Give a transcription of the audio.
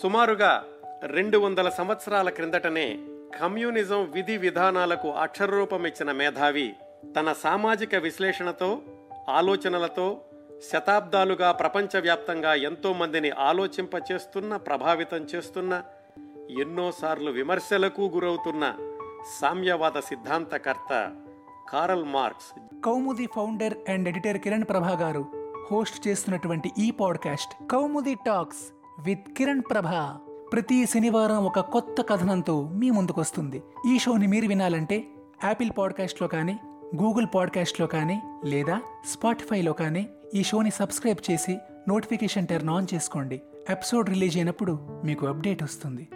సుమారుగా రెండు వందల సంవత్సరాల క్రిందటనే కమ్యూనిజం విధి విధానాలకు అక్షరరూపం ఇచ్చిన మేధావి తన సామాజిక విశ్లేషణతో ఆలోచనలతో శతాబ్దాలుగా ప్రపంచవ్యాప్తంగా ఎంతోమందిని ఆలోచింపచేస్తున్న ప్రభావితం చేస్తున్న ఎన్నోసార్లు విమర్శలకు గురవుతున్న సామ్యవాద సిద్ధాంతకర్త Karl Marx. Kaumudi founder and editor Kiran Prabha గారు హోస్ట్ చేస్తున్నటువంటి ఈ podcast Kaumudi talks. With Kiran Prabha ప్రతి శనివారం ఒక కొత్త కథనంతో మీ ముందుకొస్తుంది. ఈ షోని మీరు వినాలంటే యాపిల్ పాడ్కాస్ట్లో కానీ గూగుల్ పాడ్కాస్ట్లో కానీ లేదా స్పాటిఫైలో కానీ ఈ షోని సబ్స్క్రైబ్ చేసి నోటిఫికేషన్ టర్న్ ఆన్ చేసుకోండి. ఎపిసోడ్ రిలీజ్ అయినప్పుడు మీకు అప్డేట్ వస్తుంది.